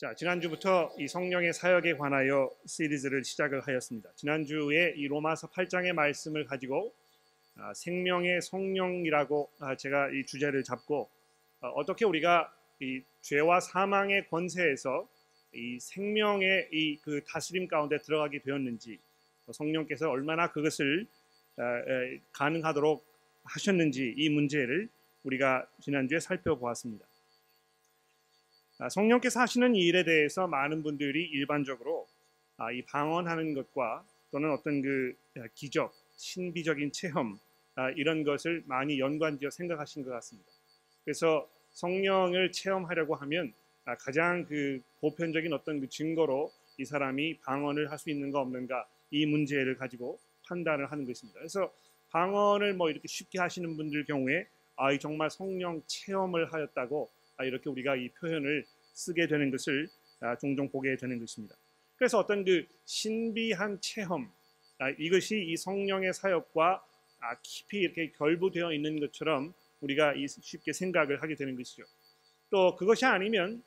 자, 지난주부터 이 성령의 사역에 관하여 시리즈를 시작을 하였습니다. 지난주에 이 로마서 8장의 말씀을 가지고 아, 생명의 성령이라고 아, 제가 이 주제를 잡고 아, 어떻게 우리가 이 죄와 사망의 권세에서 이 생명의 이 그 다스림 가운데 들어가게 되었는지 성령께서 얼마나 그것을 아, 에, 가능하도록 하셨는지 이 문제를 우리가 지난주에 살펴보았습니다. 아, 성령께서 하시는 이 일에 대해서 많은 분들이 일반적으로 아, 이 방언하는 것과 또는 어떤 그 아, 기적, 신비적인 체험 이런 것을 많이 연관지어 생각하신 것 같습니다. 그래서 성령을 체험하려고 하면 가장 그 보편적인 어떤 그 증거로 이 사람이 방언을 할 수 있는가 없는가 이 문제를 가지고 판단을 하는 것입니다. 그래서 방언을 뭐 이렇게 쉽게 하시는 분들 경우에 아, 정말 성령 체험을 하였다고 아, 이렇게 우리가 이 표현을 쓰게 되는 것을 아, 종종 보게 되는 것입니다. 그래서 어떤 그 신비한 체험 아, 이것이 이 성령의 사역과 깊이 이렇게 결부되어 있는 것처럼 우리가 쉽게 생각을 하게 되는 것이죠. 또 그것이 아니면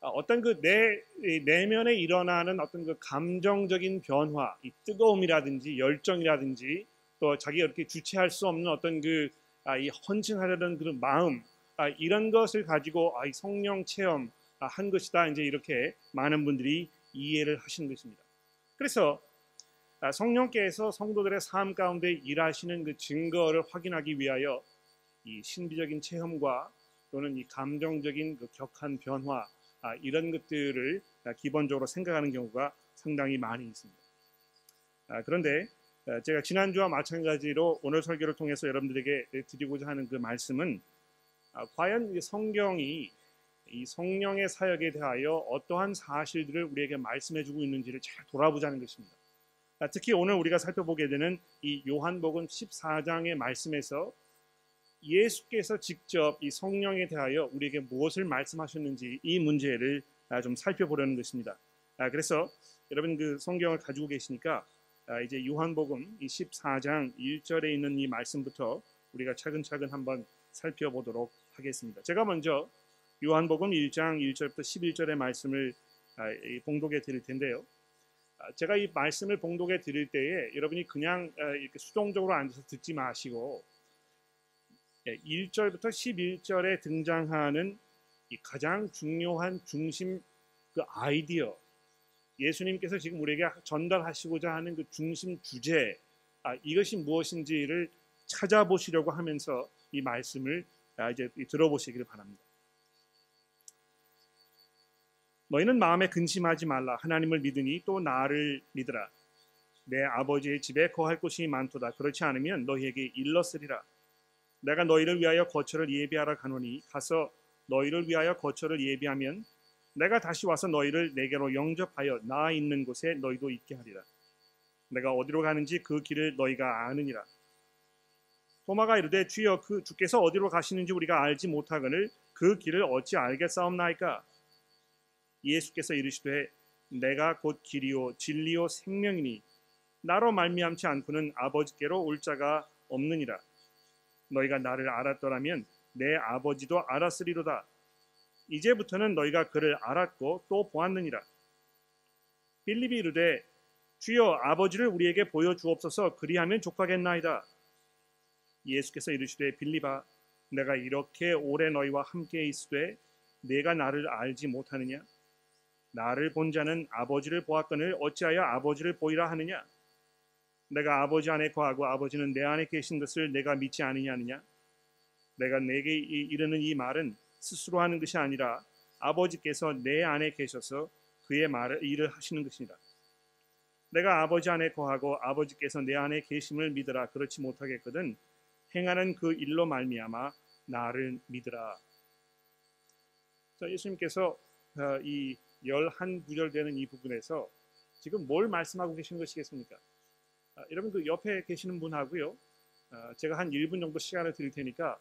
어떤 그 내 내면에 일어나는 어떤 그 감정적인 변화, 이 뜨거움이라든지 열정이라든지 또 자기가 이렇게 주체할 수 없는 어떤 그 이 헌신하려는 그런 마음 아, 이런 것을 가지고 아, 성령 체험 아, 한 것이다. 이제 이렇게 많은 분들이 이해를 하시는 것입니다. 그래서 성령께서 성도들의 삶 가운데 일하시는 그 증거를 확인하기 위하여 이 신비적인 체험과 또는 이 감정적인 그 격한 변화 이런 것들을 기본적으로 생각하는 경우가 상당히 많이 있습니다. 그런데 제가 지난주와 마찬가지로 오늘 설교를 통해서 여러분들에게 드리고자 하는 그 말씀은 아, 과연 성경이 이 성령의 사역에 대하여 어떠한 사실들을 우리에게 말씀해주고 있는지를 잘 돌아보자는 것입니다. 아, 특히 오늘 우리가 살펴보게 되는 이 요한복음 14장의 말씀에서 예수께서 직접 이 성령에 대하여 우리에게 무엇을 말씀하셨는지 이 문제를 아, 좀 살펴보려는 것입니다. 그래서 여러분 그 성경을 가지고 계시니까 이제 요한복음 14장 1절에 있는 이 말씀부터 우리가 차근차근 한번 살펴보도록 하겠습니다. 제가 먼저 요한복음 1장 1절부터 11절의 말씀을 아, 봉독해 드릴 텐데요. 아, 제가 이 말씀을 봉독해 드릴 때에 여러분이 그냥 아, 이렇게 수동적으로 앉아서 듣지 마시고 1절부터 예, 11절에 등장하는 가장 중요한 중심 그 아이디어 예수님께서 지금 우리에게 전달하시고자 하는 그 중심 주제 이것이 무엇인지를 찾아보시려고 하면서 이 말씀을 아, 이제 들어보시기를 바랍니다. 너희는 마음에 근심하지 말라. 하나님을 믿으니 또 나를 믿으라. 내 아버지의 집에 거할 곳이 많도다. 그렇지 않으면 너희에게 일렀으리라. 내가 너희를 위하여 거처를 예비하러 가노니 가서 너희를 위하여 거처를 예비하면 내가 다시 와서 너희를 내게로 영접하여 나 있는 곳에 너희도 있게 하리라. 내가 어디로 가는지 그 길을 너희가 아느니라. 도마가 이르되 주여 그 주께서 어디로 가시는지 우리가 알지 못하거늘 그 길을 어찌 알겠사옵나이까? 예수께서 이르시되 내가 곧 길이요 진리요 생명이니 나로 말미암지 않고는 아버지께로 올 자가 없느니라. 너희가 나를 알았더라면 내 아버지도 알았으리로다. 이제부터는 너희가 그를 알았고 또 보았느니라. 빌립이 이르되 주여 아버지를 우리에게 보여 주옵소서. 그리하면 족하겠나이다 예수께서 이르시되 빌리바 내가 이렇게 오래 너희와 함께 있으되 내가 나를 알지 못하느냐? 나를 본 자는 아버지를 보았거늘 어찌하여 아버지를 보이라 하느냐? 내가 아버지 안에 거하고 아버지는 내 안에 계신 것을 내가 믿지 아니냐느냐? 내가 내게 이르는 이 말은 스스로 하는 것이 아니라 아버지께서 내 안에 계셔서 그의 말을 일을 하시는 것이다. 내가 아버지 안에 거하고 아버지께서 내 안에 계심을 믿으라 그렇지 못하겠거든 행하는 그 일로 말미암아 나를 믿으라. 자, 예수님께서 어, 이 열한 구절 되는 이 부분에서 지금 뭘 말씀하고 계신 것이겠습니까? 아, 여러분 그 옆에 계시는 분하고요. 아, 제가 한 1분 정도 시간을 드릴 테니까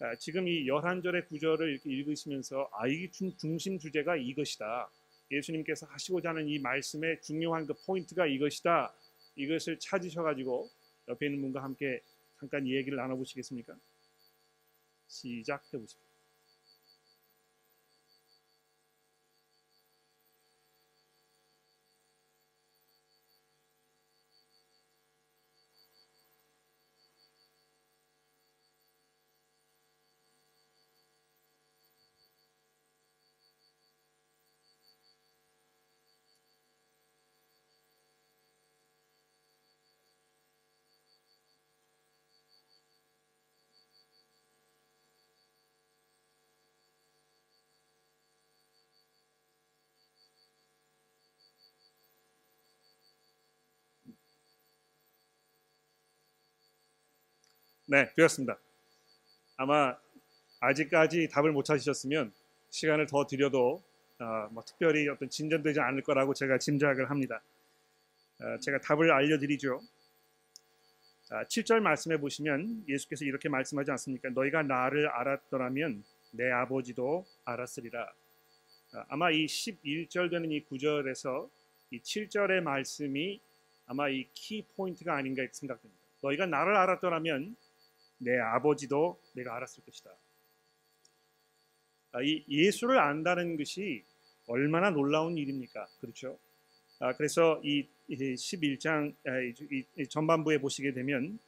아, 지금 이 열한 절의 구절을 이렇게 읽으시면서 아, 이 중심 주제가 이것이다. 예수님께서 하시고자 하는 이 말씀의 중요한 그 포인트가 이것이다. 이것을 찾으셔가지고 옆에 있는 분과 함께 잠깐 이 얘기를 나눠보시겠습니까? 시작해 보십시오. 네, 되었습니다. 아마 아직까지 답을 못 찾으셨으면 시간을 더 드려도 어, 뭐 특별히 어떤 진전되지 않을 거라고 제가 짐작을 합니다. 어, 제가 답을 알려드리죠. 아, 7절 말씀해 보시면 예수께서 이렇게 말씀하지 않습니까? 너희가 나를 알았더라면 내 아버지도 알았으리라. 아, 아마 이 11절 되는 이 구절에서 이 7절의 말씀이 아마 이 키 포인트가 아닌가 생각됩니다. 너희가 나를 알았더라면 내 아버지도 내가 알았을 것이다. 아, 이 예수를 안다는 것이 얼마나 놀라운 일입니까? 그렇죠? 아, 그래서 이 11장 이 전반부에 보시게 되면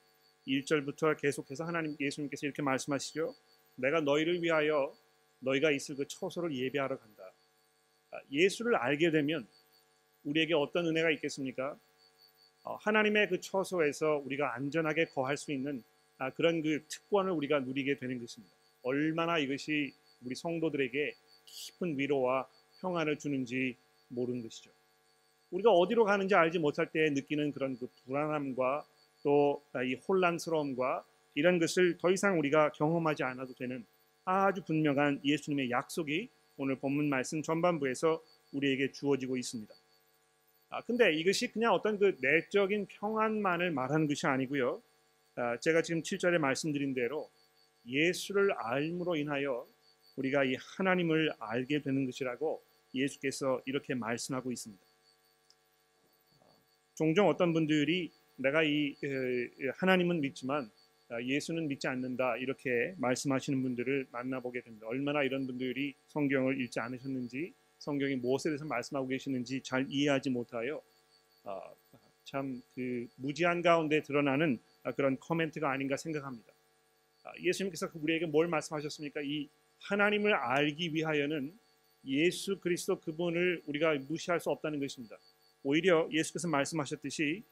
1절부터 계속해서 하나님 예수님께서 이렇게 말씀하시죠. 내가 너희를 위하여 너희가 있을 그 처소를 예배하러 간다. 아, 예수를 알게 되면 우리에게 어떤 은혜가 있겠습니까? 어, 하나님의 그 처소에서 우리가 안전하게 거할 수 있는 아, 그런 그 특권을 우리가 누리게 되는 것입니다. 얼마나 이것이 우리 성도들에게 깊은 위로와 평안을 주는지 모르는 것이죠. 우리가 어디로 가는지 알지 못할 때 느끼는 그런 그 불안함과 또 이 혼란스러움과 이런 것을 더 이상 우리가 경험하지 않아도 되는 아주 분명한 예수님의 약속이 오늘 본문 말씀 전반부에서 우리에게 주어지고 있습니다. 아, 근데 이것이 그냥 어떤 그 내적인 평안만을 말하는 것이 아니고요. 아, 제가 지금 7절에 말씀드린 대로 예수를 알므로 인하여 우리가 이 하나님을 알게 되는 것이라고 예수께서 이렇게 말씀하고 있습니다. 종종 어떤 분들이 내가 이 하나님은 믿지만 아, 예수는 믿지 않는다 이렇게 말씀하시는 분들을 만나보게 됩니다. 얼마나 이런 분들이 성경을 읽지 않으셨는지 성경이 무엇에 대해서 말씀하고 계시는지 잘 이해하지 못하여 아, 참그 무지한 가운데 드러나는 그런 코멘트가 아닌가 생각합니다. 아, 예수님께서 우리에게 뭘 말씀하셨습니까? 이 하나님을 알기 위하여는 예수 그리스도 그분을 우리가 무시할 수 없다는 것입니다. 오히려 예수께서 말씀하셨듯이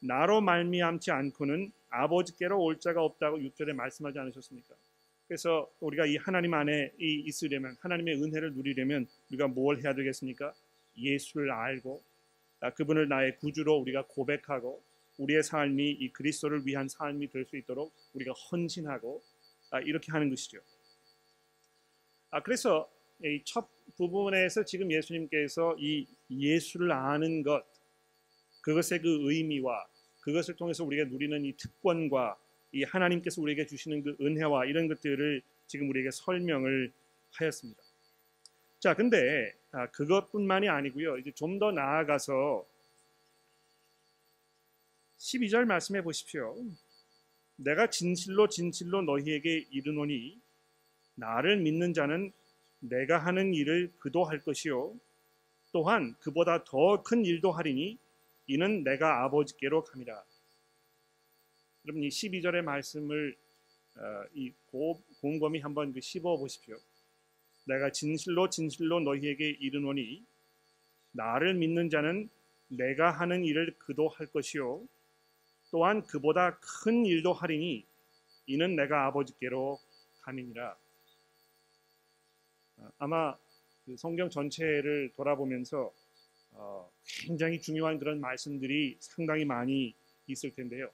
나로 말미암지 않고는 아버지께로 올 자가 없다고 6절에 말씀하지 않으셨습니까? 그래서 우리가 이 하나님 안에 있으려면 하나님의 은혜를 누리려면 우리가 뭘 해야 되겠습니까? 예수를 알고 아, 그분을 나의 구주로 우리가 고백하고 우리의 삶이 이 그리스도를 위한 삶이 될 수 있도록 우리가 헌신하고 아, 이렇게 하는 것이죠. 아 그래서 이 첫 부분에서 지금 예수님께서 이 예수를 아는 것 그것의 그 의미와 그것을 통해서 우리가 누리는 이 특권과 이 하나님께서 우리에게 주시는 그 은혜와 이런 것들을 지금 우리에게 설명을 하였습니다. 자, 근데 아, 그것뿐만이 아니고요. 이제 좀 더 나아가서 12절 말씀해 보십시오. 내가 진실로 진실로 너희에게 이르노니 나를 믿는 자는 내가 하는 일을 그도 할 것이요 또한 그보다 더 큰 일도 하리니 이는 내가 아버지께로 감이라. 여러분 이 12절의 말씀을 어, 이 곰곰이 한번 그 씹어 보십시오. 내가 진실로 진실로 너희에게 이르노니 나를 믿는 자는 내가 하는 일을 그도 할 것이요 또한 그보다 큰 일도 하리니 이는 내가 아버지께로 감이니라. 어, 아마 그 성경 전체를 돌아보면서 어, 굉장히 중요한 그런 말씀들이 상당히 많이 있을 텐데요.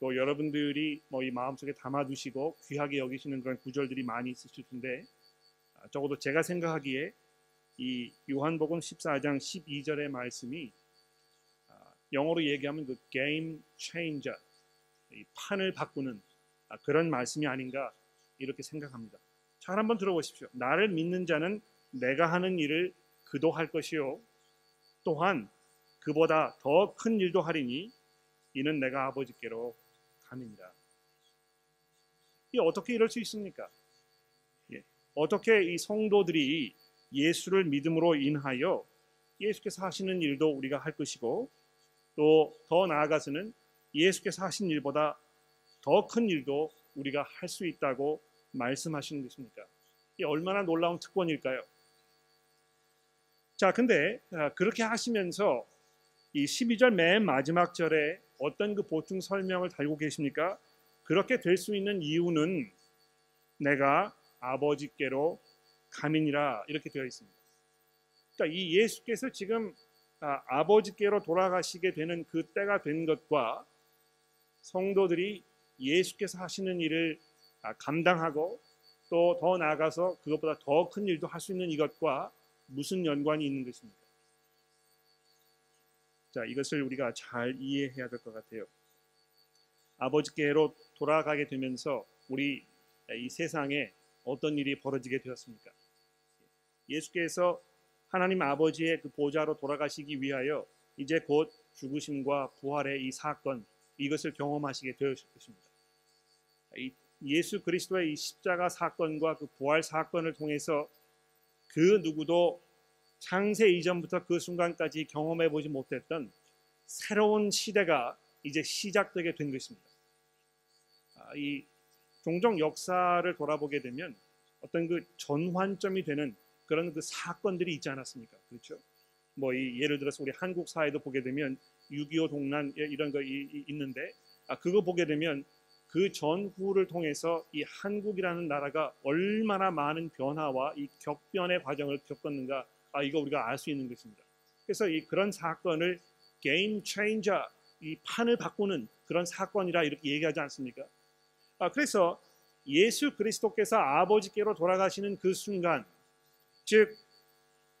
또 여러분들이 뭐 이 마음속에 담아두시고 귀하게 여기시는 그런 구절들이 많이 있으실 텐데 아, 적어도 제가 생각하기에 이 요한복음 14장 12절의 말씀이 아, 영어로 얘기하면 그 game changer, 이 판을 바꾸는 아, 그런 말씀이 아닌가 이렇게 생각합니다. 잘 한번 들어보십시오. 나를 믿는 자는 내가 하는 일을 그도 할 것이요. 또한 그보다 더 큰 일도 하리니 이는 내가 아버지께로 감입니다. 이 어떻게 이럴 수 있습니까? 예. 어떻게 이 성도들이 예수를 믿음으로 인하여 예수께서 하시는 일도 우리가 할 것이고 또 더 나아가서는 예수께서 하신 일보다 더 큰 일도 우리가 할 수 있다고 말씀하시는 것입니까? 이 얼마나 놀라운 특권일까요? 자, 근데 아, 그렇게 하시면서 이 12절 맨 마지막 절에 어떤 그 보충 설명을 달고 계십니까? 그렇게 될 수 있는 이유는 내가 아버지께로 가민이라 이렇게 되어 있습니다. 그러니까 이 예수께서 지금 아, 버지께로 돌아가시게 되는 그 때가 된 것과 성도들이 예수께서 하시는 일을 아, 감당하고 또 더 나아가서 그것보다 더 큰 일도 할 수 있는 이것과 무슨 연관이 있는 것입니까? 자, 이것을 우리가 잘 이해해야 될 것 같아요. 아버지께로 돌아가게 되면서 우리 이 세상에 어떤 일이 벌어지게 되었습니까? 예수께서 하나님 아버지의 그 보좌로 돌아가시기 위하여 이제 곧 죽으심과 부활의 이 사건 이것을 경험하시게 되었을 것입니다. 이 예수 그리스도의 이 십자가 사건과 그 부활 사건을 통해서 그 누구도 창세 이전부터 그 순간까지 경험해 보지 못했던 새로운 시대가 이제 시작되게 된 것입니다. 아, 이 종종 역사를 돌아보게 되면 어떤 그 전환점이 되는 그런 그 사건들이 있지 않았습니까? 그렇죠? 뭐 이 예를 들어서 우리 한국 사회도 보게 되면 6.25 동란 이런 거 이, 있는데 아 그거 보게 되면 그 전후를 통해서 이 한국이라는 나라가 얼마나 많은 변화와 이 격변의 과정을 겪었는가 아 이거 우리가 알 수 있는 것입니다. 그래서 이 그런 사건을 게임 체인저 이 판을 바꾸는 그런 사건이라 이렇게 얘기하지 않습니까? 아 그래서 예수 그리스도께서 아버지께로 돌아가시는 그 순간 즉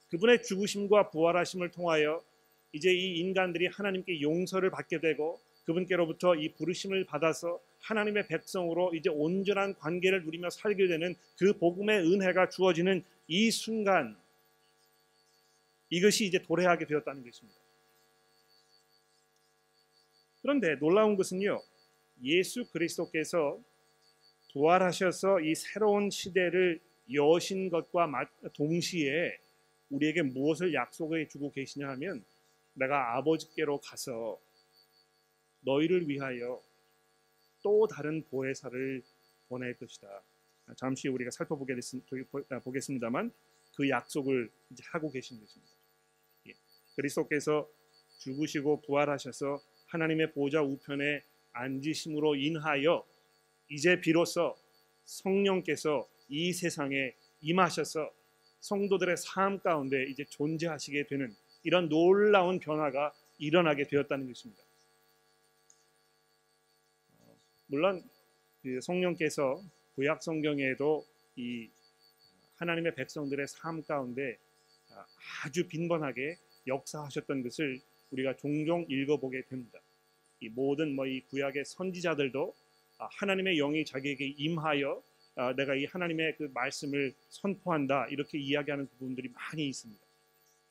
그분의 죽으심과 부활하심을 통하여 이제 이 인간들이 하나님께 용서를 받게 되고 그분께로부터 이 부르심을 받아서 하나님의 백성으로 이제 온전한 관계를 누리며 살게 되는 그 복음의 은혜가 주어지는 이 순간 이것이 이제 도래하게 되었다는 것입니다. 그런데 놀라운 것은요. 예수 그리스도께서 부활하셔서 이 새로운 시대를 여신 것과 동시에 우리에게 무엇을 약속해 주고 계시냐 하면 내가 아버지께로 가서 너희를 위하여 또 다른 보혜사를 보낼 것이다. 잠시 우리가 살펴보겠습니다만 그 약속을 이제 하고 계신 것입니다. 예. 그리스도께서 죽으시고 부활하셔서 하나님의 보좌 우편에 앉으심으로 인하여 이제 비로소 성령께서 이 세상에 임하셔서 성도들의 삶 가운데 이제 존재하시게 되는 이런 놀라운 변화가 일어나게 되었다는 것입니다. 물론 그 성령께서 구약 성경에도 이 하나님의 백성들의 삶 가운데 아주 빈번하게 역사하셨던 것을 우리가 종종 읽어보게 됩니다. 이 모든 뭐 이 구약의 선지자들도 하나님의 영이 자기에게 임하여 내가 이 하나님의 그 말씀을 선포한다 이렇게 이야기하는 부분들이 많이 있습니다.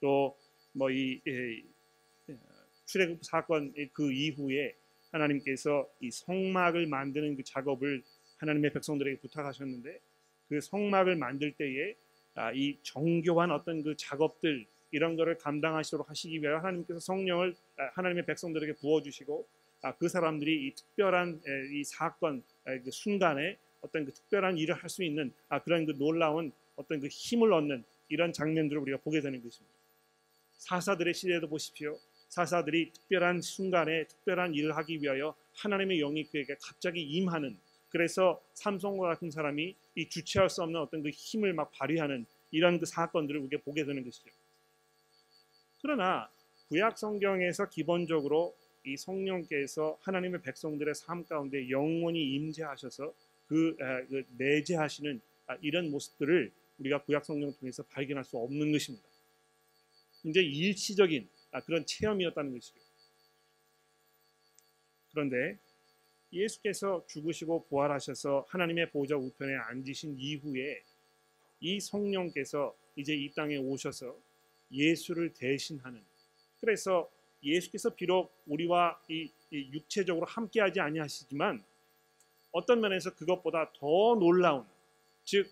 또 뭐이 출애굽 사건 그 이후에 하나님께서 이 성막을 만드는 그 작업을 하나님의 백성들에게 부탁하셨는데 그 성막을 만들 때에 아, 이 정교한 어떤 그 작업들 이런 거를 감당하시도록 하시기 위하여 하나님께서 성령을 아, 하나님의 백성들에게 부어 주시고 아, 그 사람들이 이 특별한 이 사건 그 순간에 어떤 그 특별한 일을 할 수 있는 그런 그 놀라운 어떤 그 힘을 얻는 이런 장면들을 우리가 보게 되는 것입니다. 사사들의 시대도 보십시오. 사사들이 특별한 순간에 특별한 일을 하기 위하여 하나님의 영이 그에게 갑자기 임하는 그래서 삼성과 같은 사람이 이 주체할 수 없는 어떤 그 힘을 막 발휘하는 이런 그 사건들을 우리가 보게 되는 것이죠. 그러나 구약 성경에서 기본적으로 이 성령께서 하나님의 백성들의 삶 가운데 영원히 임재하셔서 그, 그 내재하시는 아, 이런 모습들을 우리가 구약 성경을 통해서 발견할 수 없는 것입니다. 이제 일시적인 아, 그런 체험이었다는 것이죠. 그런데 예수께서 죽으시고 부활하셔서 하나님의 보좌 우편에 앉으신 이후에 이 성령께서 이제 이 땅에 오셔서 예수를 대신하는 그래서 예수께서 비록 우리와 이, 이 육체적으로 함께하지 아니하시지만 어떤 면에서 그것보다 더 놀라운 즉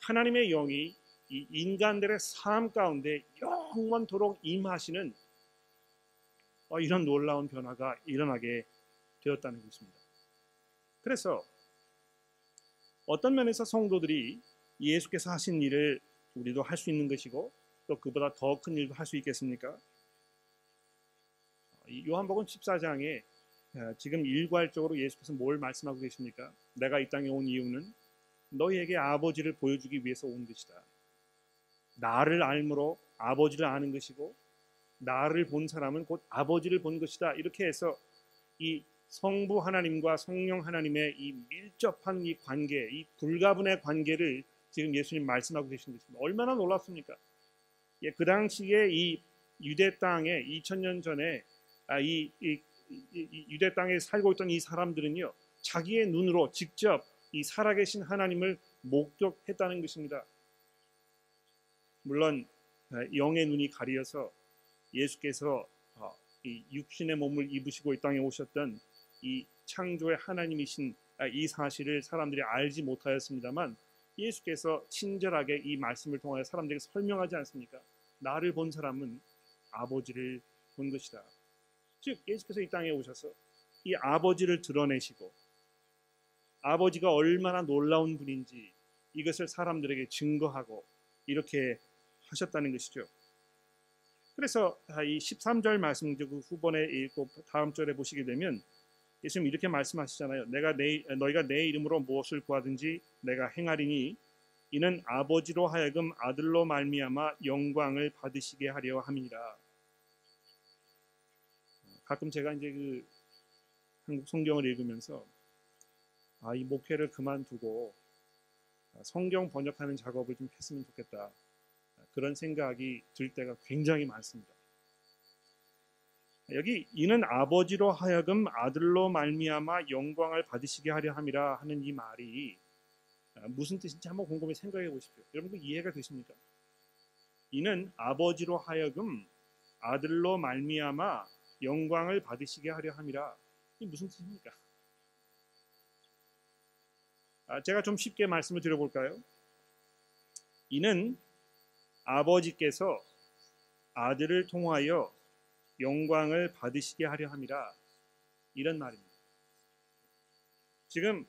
하나님의 영이 이 인간들의 삶 가운데 영원토록 임하시는 어, 이런 놀라운 변화가 일어나게 되었다는 것입니다. 그래서 어떤 면에서 성도들이 예수께서 하신 일을 우리도 할 수 있는 것이고 또 그보다 더 큰 일도 할 수 있겠습니까? 요한복음 14장에 어, 지금 일괄적으로 예수께서 뭘 말씀하고 계십니까? 내가 이 땅에 온 이유는 너희에게 아버지를 보여주기 위해서 온 것이다. 나를 알므로 아버지를 아는 것이고 나를 본 사람은 곧 아버지를 본 것이다. 이렇게 해서 이 성부 하나님과 성령 하나님의 이 밀접한 이 관계, 이 불가분의 관계를 지금 예수님 말씀하고 계신 것입니다. 얼마나 놀랍습니까? 예, 그 당시에 이 유대 땅에 2000년 전에 아, 이, 이, 이, 유대 땅에 살고 있던 이 사람들은요 자기의 눈으로 직접 이 살아계신 하나님을 목격했다는 것입니다. 물론 아, 영의 눈이 가리어서 예수께서 어, 이 육신의 몸을 입으시고 이 땅에 오셨던 이 창조의 하나님이신 아, 이 사실을 사람들이 알지 못하였습니다만 예수께서 친절하게 이 말씀을 통하여 사람들에게 설명하지 않습니까? 나를 본 사람은 아버지를 본 것이다. 즉 예수께서 이 땅에 오셔서 이 아버지를 드러내시고 아버지가 얼마나 놀라운 분인지 이것을 사람들에게 증거하고 이렇게 하셨다는 것이죠. 그래서 이 13절 말씀 그 후번에 읽고 다음 절에 보시게 되면 예수님 이렇게 말씀하시잖아요. 내가 내 너희가 내 이름으로 무엇을 구하든지 내가 행하리니 이는 아버지로 하여금 아들로 말미암아 영광을 받으시게 하려 함이니라. 가끔 제가 이제 그 한국 성경을 읽으면서 아, 이 목회를 그만두고 성경 번역하는 작업을 좀 했으면 좋겠다. 그런 생각이 들 때가 굉장히 많습니다. 여기 이는 아버지로 하여금 아들로 말미암아 영광을 받으시게 하려 함이라 하는 이 말이 무슨 뜻인지 한번 곰곰이 생각해 보십시오. 여러분 그 이해가 되십니까? 이는 아버지로 하여금 아들로 말미암아 영광을 받으시게 하려 함이라. 이 무슨 뜻입니까? 아, 제가 좀 쉽게 말씀을 드려볼까요? 이는 아버지께서 아들을 통하여 영광을 받으시게 하려 함이라 이런 말입니다. 지금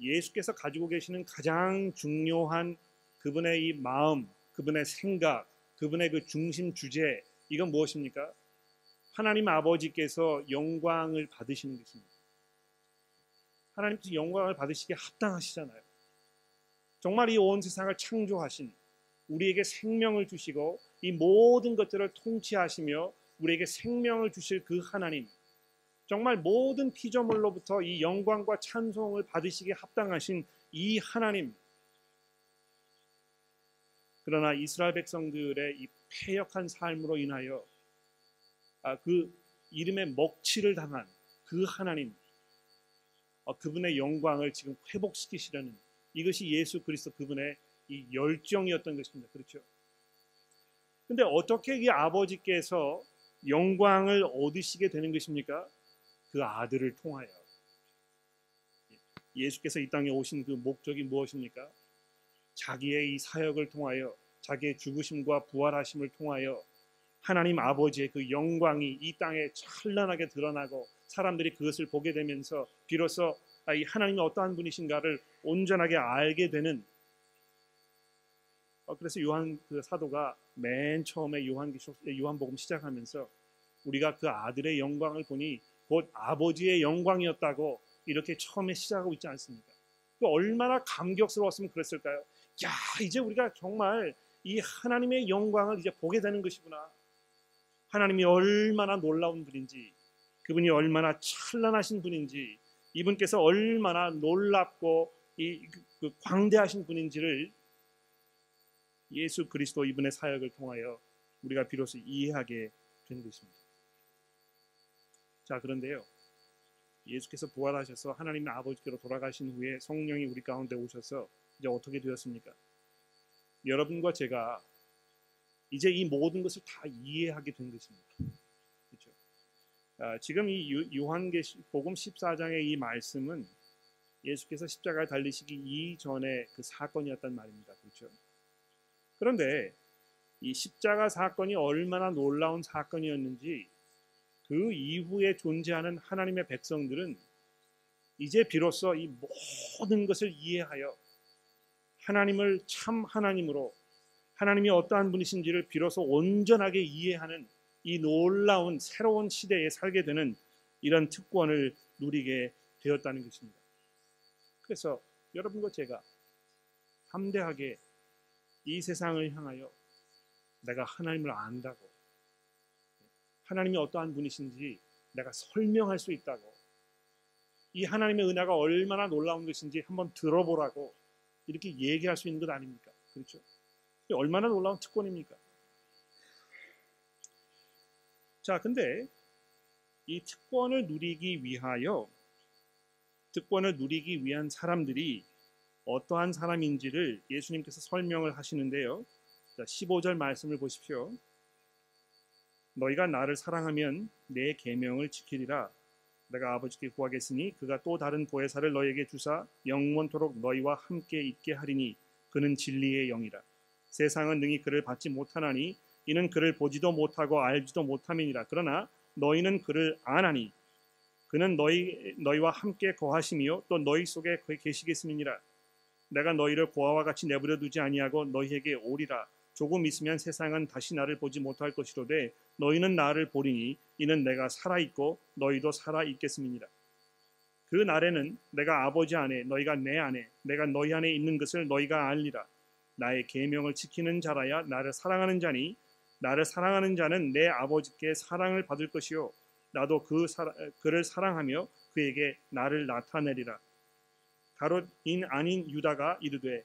예수께서 가지고 계시는 가장 중요한 그분의 이 마음, 그분의 생각, 그분의 그 중심 주제 이건 무엇입니까? 하나님 아버지께서 영광을 받으시는 것입니다. 하나님께서 영광을 받으시기에 합당하시잖아요. 정말 이 온 세상을 창조하신 우리에게 생명을 주시고 이 모든 것들을 통치하시며 우리에게 생명을 주실 그 하나님 정말 모든 피조물로부터 이 영광과 찬송을 받으시기에 합당하신 이 하나님 그러나 이스라엘 백성들의 이 패역한 삶으로 인하여 아, 그 이름의 먹칠을 당한 그 하나님 어, 그분의 영광을 지금 회복시키시려는 이것이 예수 그리스도 그분의 이 열정이었던 것입니다. 그렇죠? 근데 어떻게 이 아버지께서 영광을 얻으시게 되는 것입니까? 그 아들을 통하여. 예수께서 이 땅에 오신 그 목적이 무엇입니까? 자기의 이 사역을 통하여 자기의 죽으심과 부활하심을 통하여 하나님 아버지의 그 영광이 이 땅에 찬란하게 드러나고 사람들이 그것을 보게 되면서 비로소 아, 이 하나님이 어떠한 분이신가를 온전하게 알게 되는 어, 그래서 요한 그 사도가 맨 처음에 요한기록 요한복음 시작하면서 우리가 그 아들의 영광을 보니 곧 아버지의 영광이었다고 이렇게 처음에 시작하고 있지 않습니까? 그 얼마나 감격스러웠으면 그랬을까요? 야 이제 우리가 정말 이 하나님의 영광을 이제 보게 되는 것이구나. 하나님이 얼마나 놀라운 분인지, 그분이 얼마나 찬란하신 분인지, 이분께서 얼마나 놀랍고 이, 그, 그 광대하신 분인지를 예수 그리스도 이분의 사역을 통하여 우리가 비로소 이해하게 되는 것입니다. 자, 그런데요. 예수께서 부활하셔서 하나님 아버지께로 돌아가신 후에 성령이 우리 가운데 오셔서 이제 어떻게 되었습니까? 여러분과 제가 이제 이 모든 것을 다 이해하게 된 것입니다. 그렇죠? 아, 지금 이 요한복음 14장의 이 말씀은 예수께서 십자가에 달리시기 이전의 그 사건이었단 말입니다. 그렇죠? 그런데 이 십자가 사건이 얼마나 놀라운 사건이었는지 그 이후에 존재하는 하나님의 백성들은 이제 비로소 이 모든 것을 이해하여 하나님을 참 하나님으로 하나님이 어떠한 분이신지를 비로소 온전하게 이해하는 이 놀라운 새로운 시대에 살게 되는 이런 특권을 누리게 되었다는 것입니다. 그래서 여러분과 제가 담대하게 이 세상을 향하여 내가 하나님을 안다고 하나님이 어떠한 분이신지 내가 설명할 수 있다고 이 하나님의 은혜가 얼마나 놀라운 것인지 한번 들어보라고 이렇게 얘기할 수 있는 것 아닙니까? 그렇죠? 얼마나 놀라운 특권입니까? 자, 근데 이 특권을 누리기 위하여 특권을 누리기 위한 사람들이 어떠한 사람인지를 예수님께서 설명을 하시는데요. 자, 15절 말씀을 보십시오. 너희가 나를 사랑하면 내 계명을 지키리라. 내가 아버지께 구하겠으니 그가 또 다른 보혜사를 너희에게 주사 영원토록 너희와 함께 있게 하리니 그는 진리의 영이라. 세상은 능히 그를 받지 못하나니 이는 그를 보지도 못하고 알지도 못함이니라. 그러나 너희는 그를 아나니 그는 너희 너희와 함께 거하시며 또 너희 속에 계시겠음이니라. 내가 너희를 고아와 같이 내버려 두지 아니하고 너희에게 오리라. 조금 있으면 세상은 다시 나를 보지 못할 것이로되 너희는 나를 보리니 이는 내가 살아 있고 너희도 살아 있겠음이니라. 그 날에는 내가 아버지 안에 너희가 내 안에 내가 너희 안에 있는 것을 너희가 알리라. 나의 계명을 지키는 자라야 나를 사랑하는 자니 나를 사랑하는 자는 내 아버지께 사랑을 받을 것이요. 나도 그 사라, 그를 사랑하며 그에게 나를 나타내리라. 가롯인 아닌 유다가 이르되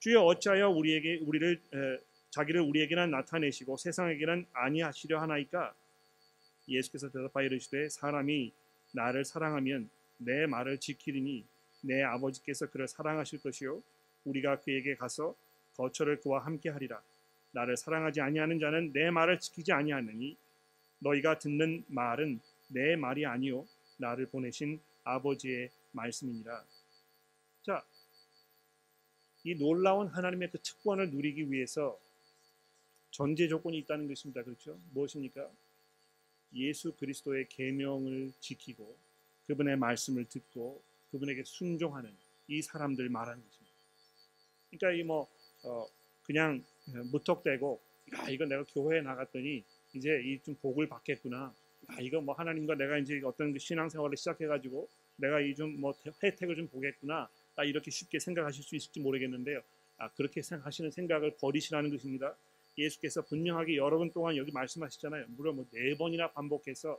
주여 어찌하여 우리에게 우리를 에, 자기를 우리에게는 나타내시고 세상에게는 아니하시려 하나이까? 예수께서 대답하여 이르시되 사람이 나를 사랑하면 내 말을 지키리니 내 아버지께서 그를 사랑하실 것이요. 우리가 그에게 가서 거처를 그와 함께 하리라 나를 사랑하지 아니하는 자는 내 말을 지키지 아니하느니 너희가 듣는 말은 내 말이 아니요 나를 보내신 아버지의 말씀이니라 자, 이 놀라운 하나님의 그 특권을 누리기 위해서 전제 조건이 있다는 것입니다. 그렇죠? 무엇입니까? 예수 그리스도의 계명을 지키고 그분의 말씀을 듣고 그분에게 순종하는 이 사람들 말하는 것입니다. 그러니까 이뭐 어, 그냥 무턱대고 야 이거 내가 교회에 나갔더니 이제 이 좀 복을 받겠구나. 야 이거 뭐 하나님과 내가 이제 어떤 그 신앙생활을 시작해가지고 내가 이 좀 뭐 혜택을 좀 보겠구나. 아, 이렇게 쉽게 생각하실 수 있을지 모르겠는데요. 아, 그렇게 생각하시는 생각을 버리시라는 것입니다. 예수께서 분명하게 여러 번 동안 여기 말씀하시잖아요. 무려 뭐 네 번이나 반복해서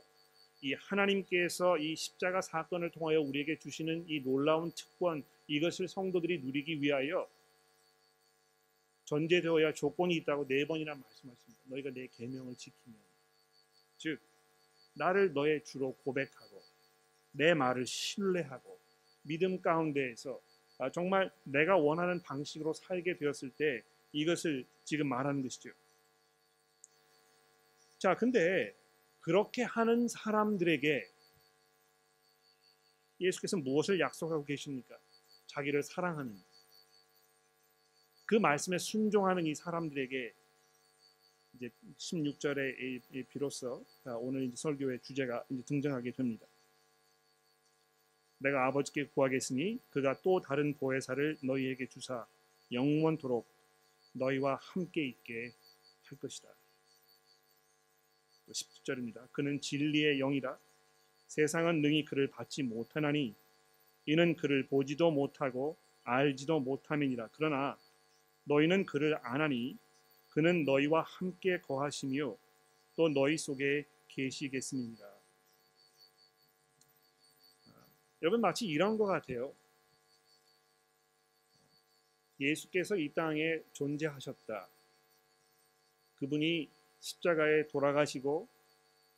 이 하나님께서 이 십자가 사건을 통하여 우리에게 주시는 이 놀라운 특권 이것을 성도들이 누리기 위하여 전제되어야 조건이 있다고 네 번이나 말씀하십니다. 너희가 내 계명을 지키면 즉 나를 너의 주로 고백하고 내 말을 신뢰하고 믿음 가운데에서 아, 정말 내가 원하는 방식으로 살게 되었을 때 이것을 지금 말하는 것이죠. 자, 근데 그렇게 하는 사람들에게 예수께서 무엇을 약속하고 계십니까? 자기를 사랑하는 그 말씀에 순종하는 이 사람들에게 이제 16절에 비로소 오늘 이제 설교의 주제가 이제 등장하게 됩니다. 내가 아버지께 구하겠으니 그가 또 다른 보혜사를 너희에게 주사 영원토록 너희와 함께 있게 할 것이다. 10절입니다. 그는 진리의 영이라 세상은 능히 그를 받지 못하나니 이는 그를 보지도 못하고 알지도 못함이니라. 그러나 너희는 그를 아나니 그는 너희와 함께 거하시며 또 너희 속에 계시겠습니다. 여러분 마치 이런 것 같아요. 예수께서 이 땅에 존재하셨다. 그분이 십자가에 돌아가시고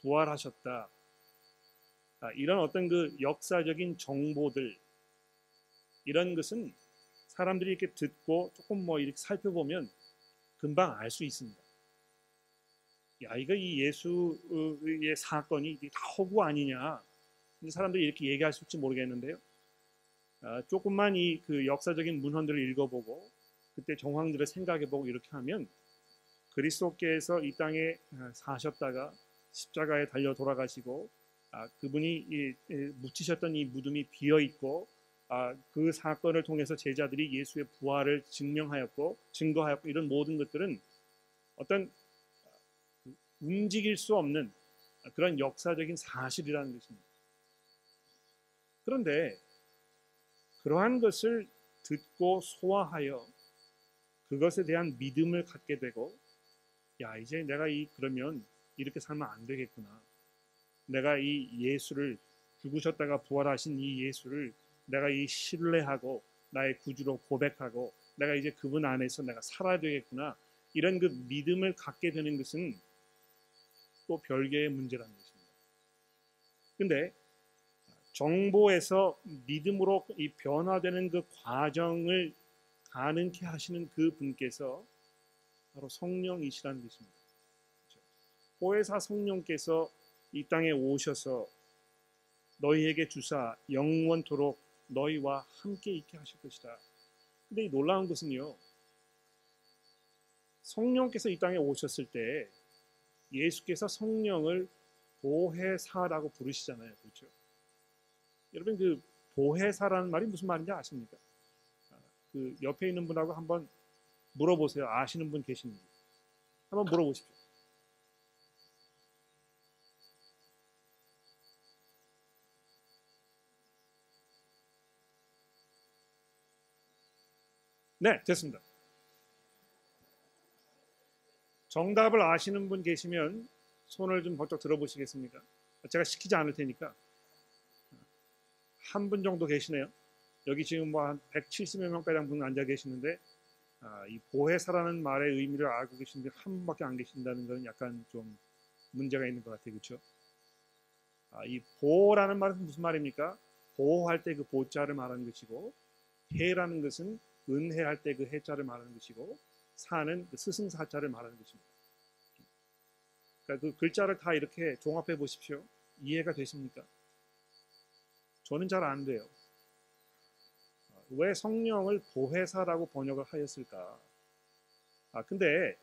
부활하셨다. 아, 이런 어떤 그 역사적인 정보들 이런 것은 사람들이 이렇게 듣고 조금 뭐 이렇게 살펴보면 금방 알 수 있습니다. 야 이거 이 예수의 사건이 다 허구 아니냐? 사람들이 이렇게 얘기할 수 있을지 모르겠는데요. 아, 조금만 이 그 역사적인 문헌들을 읽어보고 그때 정황들을 생각해보고 이렇게 하면 그리스도께서 이 땅에 아, 사셨다가 십자가에 달려 돌아가시고 아, 그분이 이, 묻히셨던 이 무덤이 비어 있고 아, 그 사건을 통해서 제자들이 예수의 부활을 증명하였고 증거하였고 이런 모든 것들은 어떤 움직일 수 없는 그런 역사적인 사실이라는 것입니다. 그런데 그러한 것을 듣고 소화하여 그것에 대한 믿음을 갖게 되고 야 이제 내가 이 그러면 이렇게 살면 안 되겠구나. 내가 이 예수를 죽으셨다가 부활하신 이 예수를 내가 이 신뢰하고 나의 구주로 고백하고 내가 이제 그분 안에서 내가 살아야 되겠구나 이런 그 믿음을 갖게 되는 것은 또 별개의 문제라는 것입니다. 근데 정보에서 믿음으로 이 변화되는 그 과정을 가능케 하시는 그 분께서 바로 성령이시라는 것입니다. 보혜사 성령께서 이 땅에 오셔서 너희에게 주사 영원토록 너희와 함께 있게 하실 것이다. 근데 이 놀라운 것은요. 성령께서 이 땅에 오셨을 때 예수께서 성령을 보혜사라고 부르시잖아요. 그렇죠? 여러분 그 보혜사라는 말이 무슨 말인지 아십니까? 아, 그 옆에 있는 분하고 한번 물어보세요. 아시는 분 계시는지. 한번 물어보십시오. 네, 됐습니다. 정답을 아시는 분 계시면 손을 좀 번쩍 들어보시겠습니까? 제가 시키지 않을 테니까 한 분 정도 계시네요. 여기 지금 뭐 한 170여 명가량 분 앉아 계시는데 아, 이 보혜사라는 말의 의미를 알고 계신데 한 분밖에 안 계신다는 것은 약간 좀 문제가 있는 것 같아요, 그렇죠? 아, 이 보호라는 말은 무슨 말입니까? 보호할 때 그 보자를 말하는 것이고 해라는 것은 은혜할 때 그 해자를 말하는 것이고 사는 그 스승사자를 말하는 것입니다. 그러니까 그 글자를 다 이렇게 종합해 보십시오. 이해가 되십니까? 저는 잘 안 돼요. 왜 성령을 보혜사라고 번역을 하였을까? 아 근데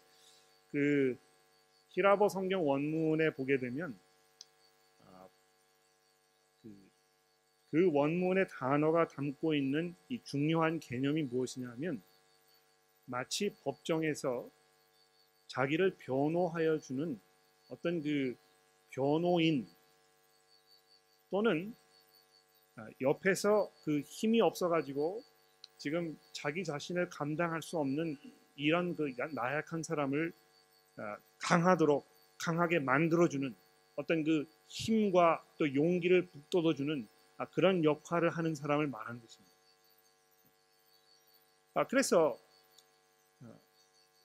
그 히라버 성경 원문에 보게 되면 아, 그, 그 원문의 단어가 담고 있는 이 중요한 개념이 무엇이냐면 마치 법정에서 자기를 변호하여 주는 어떤 그 변호인 또는 아, 옆에서 그 힘이 없어가지고 지금 자기 자신을 감당할 수 없는 이런 그 나약한 사람을 아, 강하도록 강하게 만들어주는 어떤 그 힘과 또 용기를 북돋워주는 아, 그런 역할을 하는 사람을 말하는 것입니다. 그래서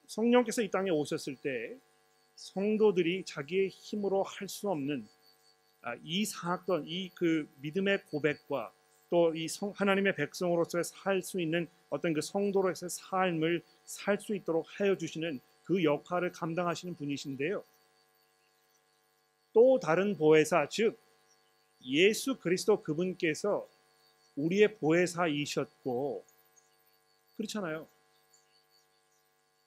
성령께서 이 땅에 오셨을 때 성도들이 자기의 힘으로 할 수 없는 아, 이 사건, 이그 믿음의 고백과 또 이 하나님의 백성으로서 살 수 있는 어떤 그 성도로서의 삶을 살 수 있도록 하여 주시는 그 역할을 감당하시는 분이신데요. 또 다른 보혜사, 즉 예수 그리스도 그분께서 우리의 보혜사이셨고 그렇잖아요.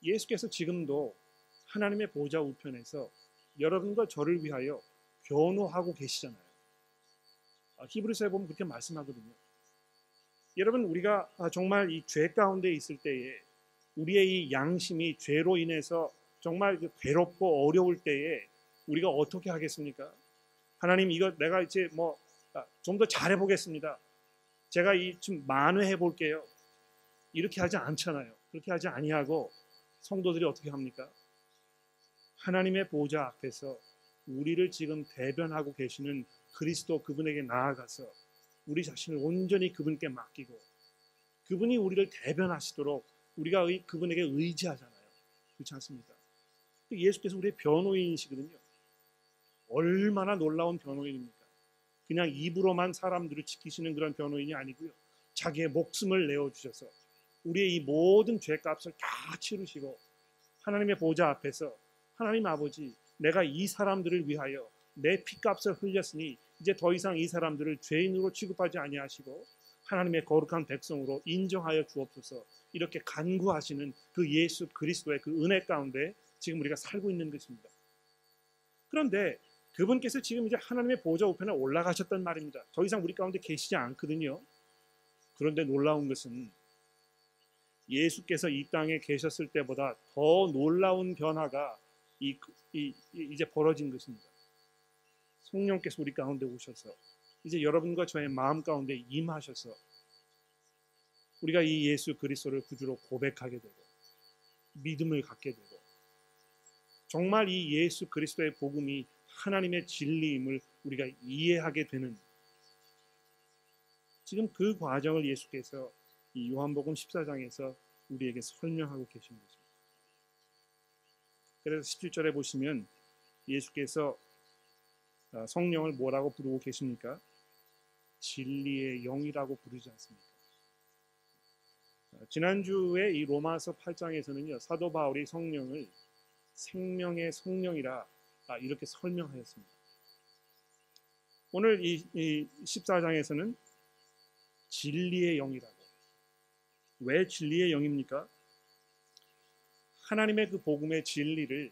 예수께서 지금도 하나님의 보좌 우편에서 여러분과 저를 위하여 변호하고 계시잖아요. 아, 히브리서에 보면 그렇게 말씀하거든요. 여러분 우리가 아, 정말 이 죄 가운데 있을 때에 우리의 이 양심이 죄로 인해서 정말 그 괴롭고 어려울 때에 우리가 어떻게 하겠습니까? 하나님 이거 내가 이제 뭐 좀더 아, 잘해 보겠습니다. 제가 이 좀 만회해 볼게요. 이렇게 하지 않잖아요. 그렇게 하지 아니하고 성도들이 어떻게 합니까? 하나님의 보좌 앞에서 우리를 지금 대변하고 계시는 그리스도 그분에게 나아가서 우리 자신을 온전히 그분께 맡기고 그분이 우리를 대변하시도록 우리가 그분에게 의지하잖아요. 그렇지 않습니까? 예수께서 우리의 변호인이시거든요. 얼마나 놀라운 변호인입니까? 그냥 입으로만 사람들을 지키시는 그런 변호인이 아니고요. 자기의 목숨을 내어주셔서 우리의 이 모든 죄값을 다 치르시고 하나님의 보좌 앞에서 하나님 아버지 내가 이 사람들을 위하여 내 피값을 흘렸으니 이제 더 이상 이 사람들을 죄인으로 취급하지 아니하시고 하나님의 거룩한 백성으로 인정하여 주옵소서 이렇게 간구하시는 그 예수 그리스도의 그 은혜 가운데 지금 우리가 살고 있는 것입니다. 그런데 그분께서 지금 이제 하나님의 보좌 우편에 올라가셨단 말입니다. 더 이상 우리 가운데 계시지 않거든요. 그런데 놀라운 것은 예수께서 이 땅에 계셨을 때보다 더 놀라운 변화가 이, 이, 이제 벌어진 것입니다. 성령께서 우리 가운데 오셔서 이제 여러분과 저의 마음 가운데 임하셔서 우리가 이 예수 그리스도를 구주로 고백하게 되고 믿음을 갖게 되고 정말 이 예수 그리스도의 복음이 하나님의 진리임을 우리가 이해하게 되는 지금 그 과정을 예수께서 이 요한복음 14장에서 우리에게 설명하고 계시는 것입니다. 그래서 17절에 보시면 예수께서 아, 성령을 뭐라고 부르고 계십니까? 진리의 영이라고 부르지 않습니까? 아, 지난주에 이 로마서 8장에서는요 사도 바울이 성령을 생명의 성령이라 아, 이렇게 설명하였습니다. 오늘 이, 이 14장에서는 진리의 영이라고 왜 진리의 영입니까? 하나님의 그 복음의 진리를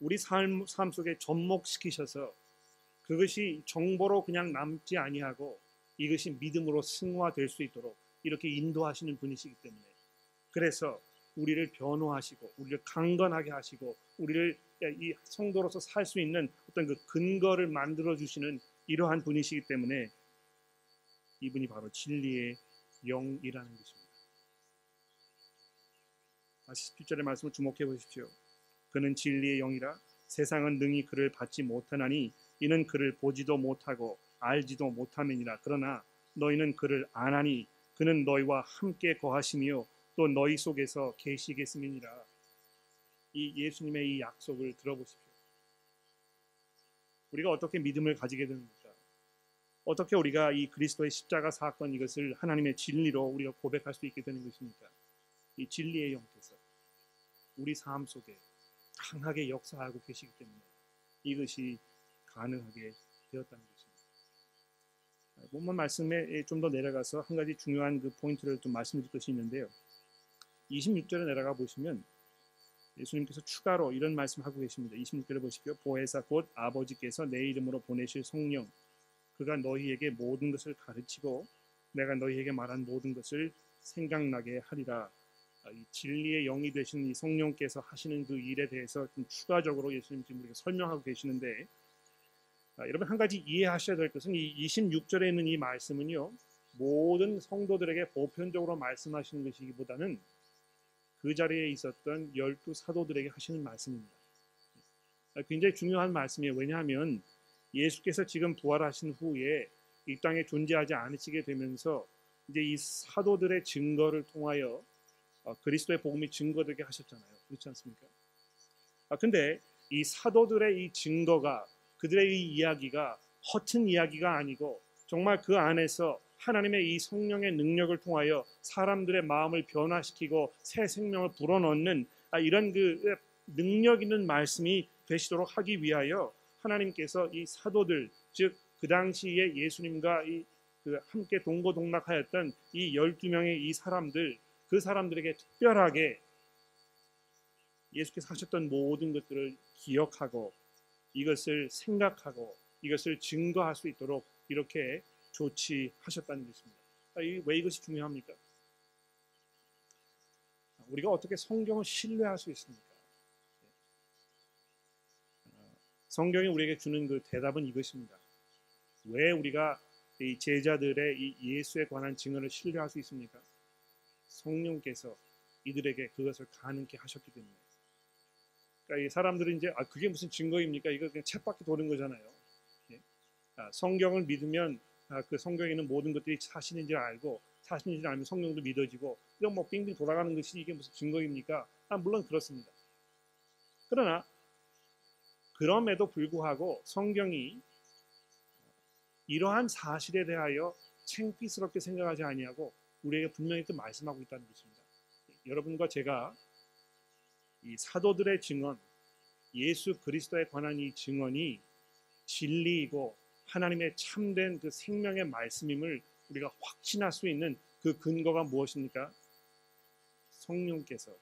우리 삶, 삶 속에 접목시키셔서 그것이 정보로 그냥 남지 아니하고 이것이 믿음으로 승화될 수 있도록 이렇게 인도하시는 분이시기 때문에 그래서 우리를 변호하시고 우리를 강건하게 하시고 우리를 이 성도로서 살 수 있는 어떤 그 근거를 만들어 주시는 이러한 분이시기 때문에 이분이 바로 진리의 영이라는 것입니다. 다시 17절의 말씀을 주목해 보십시오. 그는 진리의 영이라 세상은 능히 그를 받지 못하나니 이는 그를 보지도 못하고 알지도 못함이니라 그러나 너희는 그를 아나니 그는 너희와 함께 거하시며 또 너희 속에서 계시겠음이니라 이 예수님의 이 약속을 들어보십시오. 우리가 어떻게 믿음을 가지게 되는가? 어떻게 우리가 이 그리스도의 십자가 사건 이것을 하나님의 진리로 우리가 고백할 수 있게 되는 것입니까? 이 진리의 영께서 우리 삶 속에 강하게 역사하고 계시기 때문에 이것이 가능하게 되었다는 것입니다. 본문 말씀에 좀 더 내려가서 한 가지 중요한 그 포인트를 좀 말씀드릴 것이 있는데요. 26절에 내려가 보시면 예수님께서 추가로 이런 말씀하고 계십니다. 26절에 보십시오. 보혜사 곧 아버지께서 내 이름으로 보내실 성령 그가 너희에게 모든 것을 가르치고 내가 너희에게 말한 모든 것을 생각나게 하리라. 아, 이 진리의 영이 되신 이 성령께서 하시는 그 일에 대해서 좀 추가적으로 예수님 지금 우리가 설명하고 계시는데 아, 여러분 한 가지 이해하셔야 될 것은 이 26절에 있는 이 말씀은요 모든 성도들에게 보편적으로 말씀하시는 것이기보다는 그 자리에 있었던 열두 사도들에게 하시는 말씀입니다. 아, 굉장히 중요한 말씀이에요. 왜냐하면 예수께서 지금 부활하신 후에 이 땅에 존재하지 않으시게 되면서 이제 이 사도들의 증거를 통하여 어, 그리스도의 복음이 증거되게 하셨잖아요. 그렇지 않습니까? 아 근데 이 사도들의 이 증거가 그들의 이 이야기가 허튼 이야기가 아니고 정말 그 안에서 하나님의 이 성령의 능력을 통하여 사람들의 마음을 변화시키고 새 생명을 불어넣는 아, 이런 그 능력 있는 말씀이 되시도록 하기 위하여 하나님께서 이 사도들 즉 그 당시에 예수님과 이 그 함께 동고동락하였던 이 열두 명의 이 사람들 그 사람들에게 특별하게 예수께서 하셨던 모든 것들을 기억하고 이것을 생각하고 이것을 증거할 수 있도록 이렇게 조치하셨다는 것입니다. 아, 왜 이것이 중요합니까? 우리가 어떻게 성경을 신뢰할 수 있습니까? 아, 성경이 우리에게 주는 그 대답은 이것입니다. 왜 우리가 이 제자들의 이 예수에 관한 증언을 신뢰할 수 있습니까? 성령께서 이들에게 그것을 가능케 하셨기 때문에. 그러니까 이 사람들은 이제 아 그게 무슨 증거입니까? 이거 그냥 책밖에 도는 거잖아요. 예? 아, 성경을 믿으면 아, 그 성경에 있는 모든 것들이 사실인지 알고 사실인지 알면 성령도 믿어지고 이런 뭐 빙빙 돌아가는 것이 이게 무슨 증거입니까? 아, 물론 그렇습니다. 그러나 그럼에도 불구하고 성경이 이러한 사실에 대하여 창피스럽게 생각하지 아니하고 우리에게 분명히 또 말씀하고 있다는 것입니다. 여러분과 제가 이 사도들의 증언, 예수 그리스도에 관한 이 증언이 진리이고 하나님의 참된 그 생명의 말씀임을 우리가 확신할 수 있는 그 근거가 무엇입니까? 성령께서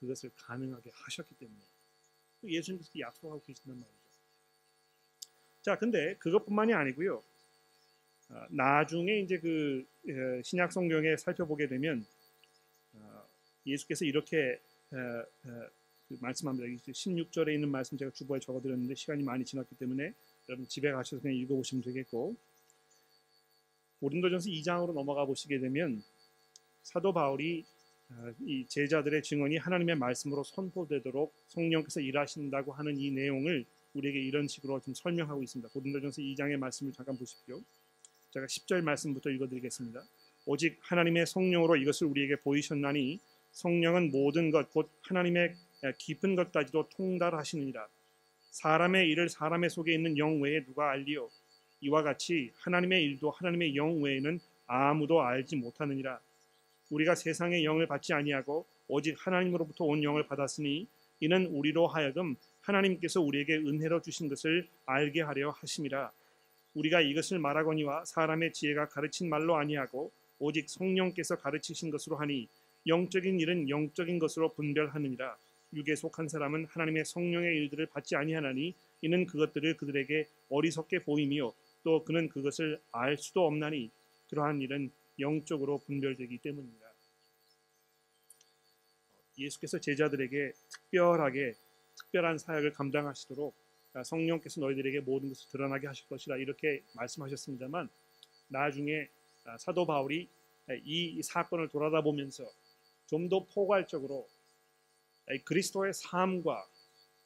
그것을 가능하게 하셨기 때문에 예수님께서 약속하고 계신단 말이죠. 자, 근데 그것뿐만이 아니고요. 아, 나중에 이제 그 신약 성경에 살펴보게 되면 아, 예수께서 이렇게 그 말씀합니다. 16절에 있는 말씀 제가 주보에 적어드렸는데 시간이 많이 지났기 때문에 여러분 집에 가셔서 그냥 읽어보시면 되겠고 고린도전서 2장으로 넘어가 보시게 되면 사도 바울이 아, 이 제자들의 증언이 하나님의 말씀으로 선포되도록 성령께서 일하신다고 하는 이 내용을 우리에게 이런 식으로 좀 설명하고 있습니다. 고린도전서 2장의 말씀을 잠깐 보십시오. 제가 10절 말씀부터 읽어드리겠습니다. 오직 하나님의 성령으로 이것을 우리에게 보이셨나니 성령은 모든 것 곧 하나님의 깊은 것까지도 통달하시느니라. 사람의 일을 사람의 속에 있는 영 외에 누가 알리요? 이와 같이 하나님의 일도 하나님의 영 외에는 아무도 알지 못하느니라. 우리가 세상의 영을 받지 아니하고 오직 하나님으로부터 온 영을 받았으니 이는 우리로 하여금 하나님께서 우리에게 은혜로 주신 것을 알게 하려 하심이라. 우리가 이것을 말하거니와 사람의 지혜가 가르친 말로 아니하고 오직 성령께서 가르치신 것으로 하니 영적인 일은 영적인 것으로 분별하느니라. 육에 속한 사람은 하나님의 성령의 일들을 받지 아니하나니 이는 그것들을 그들에게 어리석게 보임이요 또 그는 그것을 알 수도 없나니 그러한 일은 영적으로 분별되기 때문입니다. 예수께서 제자들에게 특별하게 특별한 사역을 감당하시도록 성령께서 너희들에게 모든 것을 드러나게 하실 것이라 이렇게 말씀하셨습니다만 나중에 사도 바울이 이 사건을 돌아다 보면서 좀 더 포괄적으로 그리스도의 삶과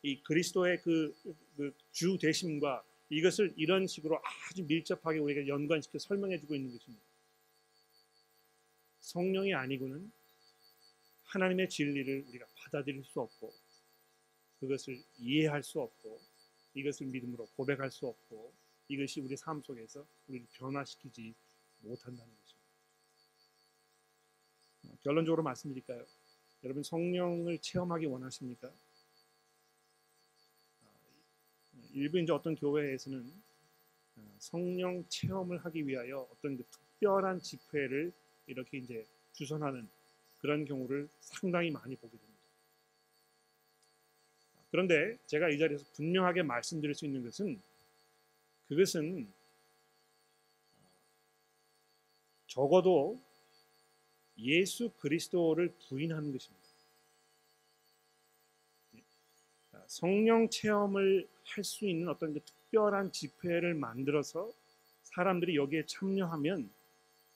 이 그리스도의 그주 그 되심과 이것을 이런 식으로 아주 밀접하게 우리가 연관시켜 설명해주고 있는 것입니다. 성령이 아니고는 하나님의 진리를 우리가 받아들일 수 없고 그것을 이해할 수 없고 이것을 믿음으로 고백할 수 없고 이것이 우리 삶 속에서 우리를 변화시키지 못한다는 것입니다. 어, 결론적으로 말씀드릴까요? 여러분 성령을 체험하기 원하십니까? 어, 일부 이제 어떤 교회에서는 어, 성령 체험을 하기 위하여 어떤 그 특별한 집회를 이렇게 이제 주선하는 그런 경우를 상당히 많이 보게 됩니다. 그런데 제가 이 자리에서 분명하게 말씀드릴 수 있는 것은 그것은 적어도 예수 그리스도를 부인하는 것입니다. 성령 체험을 할 수 있는 어떤 그 특별한 집회를 만들어서 사람들이 여기에 참여하면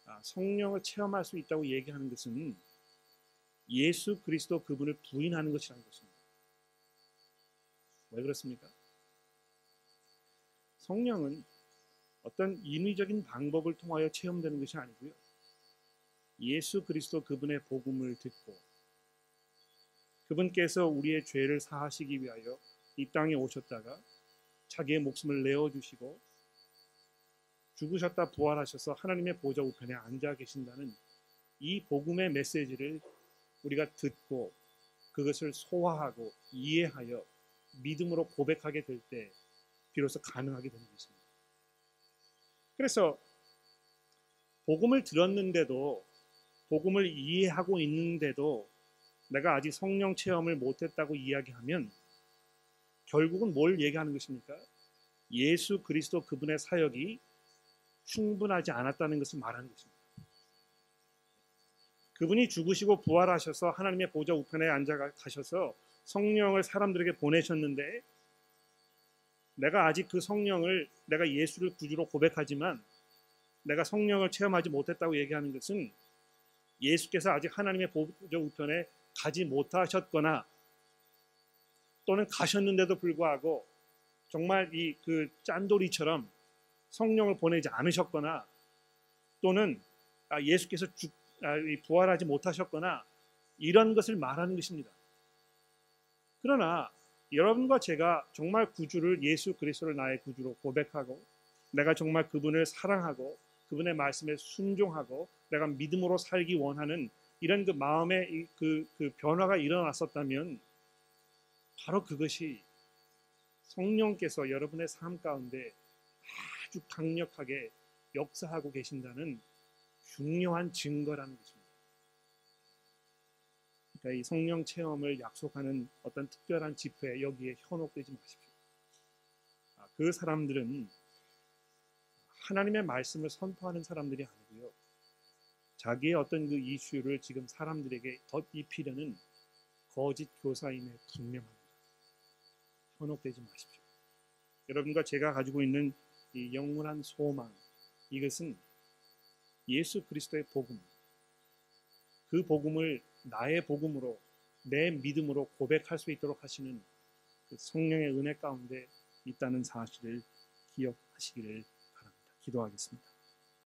아, 성령을 체험할 수 있다고 얘기하는 것은 예수 그리스도 그분을 부인하는 것이라는 것입니다. 왜 그렇습니까? 성령은 어떤 인위적인 방법을 통하여 체험되는 것이 아니고요. 예수 그리스도 그분의 복음을 듣고 그분께서 우리의 죄를 사하시기 위하여 이 땅에 오셨다가 자기의 목숨을 내어 주시고 죽으셨다 부활하셔서 하나님의 보좌 우편에 앉아 계신다는 이 복음의 메시지를 우리가 듣고 그것을 소화하고 이해하여 믿음으로 고백하게 될 때 비로소 가능하게 되는 것입니다. 그래서 복음을 들었는데도 복음을 이해하고 있는데도 내가 아직 성령 체험을 못했다고 이야기하면 결국은 뭘 얘기하는 것입니까? 예수 그리스도 그분의 사역이 충분하지 않았다는 것을 말하는 것입니다. 그분이 죽으시고 부활하셔서 하나님의 보좌 우편에 앉아 가셔서 성령을 사람들에게 보내셨는데 내가 아직 그 성령을 내가 예수를 구주로 고백하지만 내가 성령을 체험하지 못했다고 얘기하는 것은 예수께서 아직 하나님의 보좌 우편에 가지 못하셨거나 또는 가셨는데도 불구하고 정말 이 그 짠돌이처럼 성령을 보내지 않으셨거나 또는 아, 예수께서 죽, 아, 부활하지 못하셨거나 이런 것을 말하는 것입니다. 그러나 여러분과 제가 정말 구주를 예수 그리스도를 나의 구주로 고백하고 내가 정말 그분을 사랑하고 그분의 말씀에 순종하고 내가 믿음으로 살기 원하는 이런 그 마음의 그, 그 변화가 일어났었다면 바로 그것이 성령께서 여러분의 삶 가운데 아주 강력하게 역사하고 계신다는 중요한 증거라는 것입니다. 그러니까 이 성령 체험을 약속하는 어떤 특별한 집회 여기에 현혹되지 마십시오. 아, 그 사람들은 하나님의 말씀을 선포하는 사람들이 아니고요. 자기의 어떤 그 이슈를 지금 사람들에게 덧입히려는 거짓 교사임에 분명합니다. 현혹되지 마십시오. 여러분과 제가 가지고 있는 이 영원한 소망 이것은 예수 그리스도의 복음 그 복음을 나의 복음으로 내 믿음으로 고백할 수 있도록 하시는 그 성령의 은혜 가운데 있다는 사실을 기억하시기를 바랍니다. 기도하겠습니다.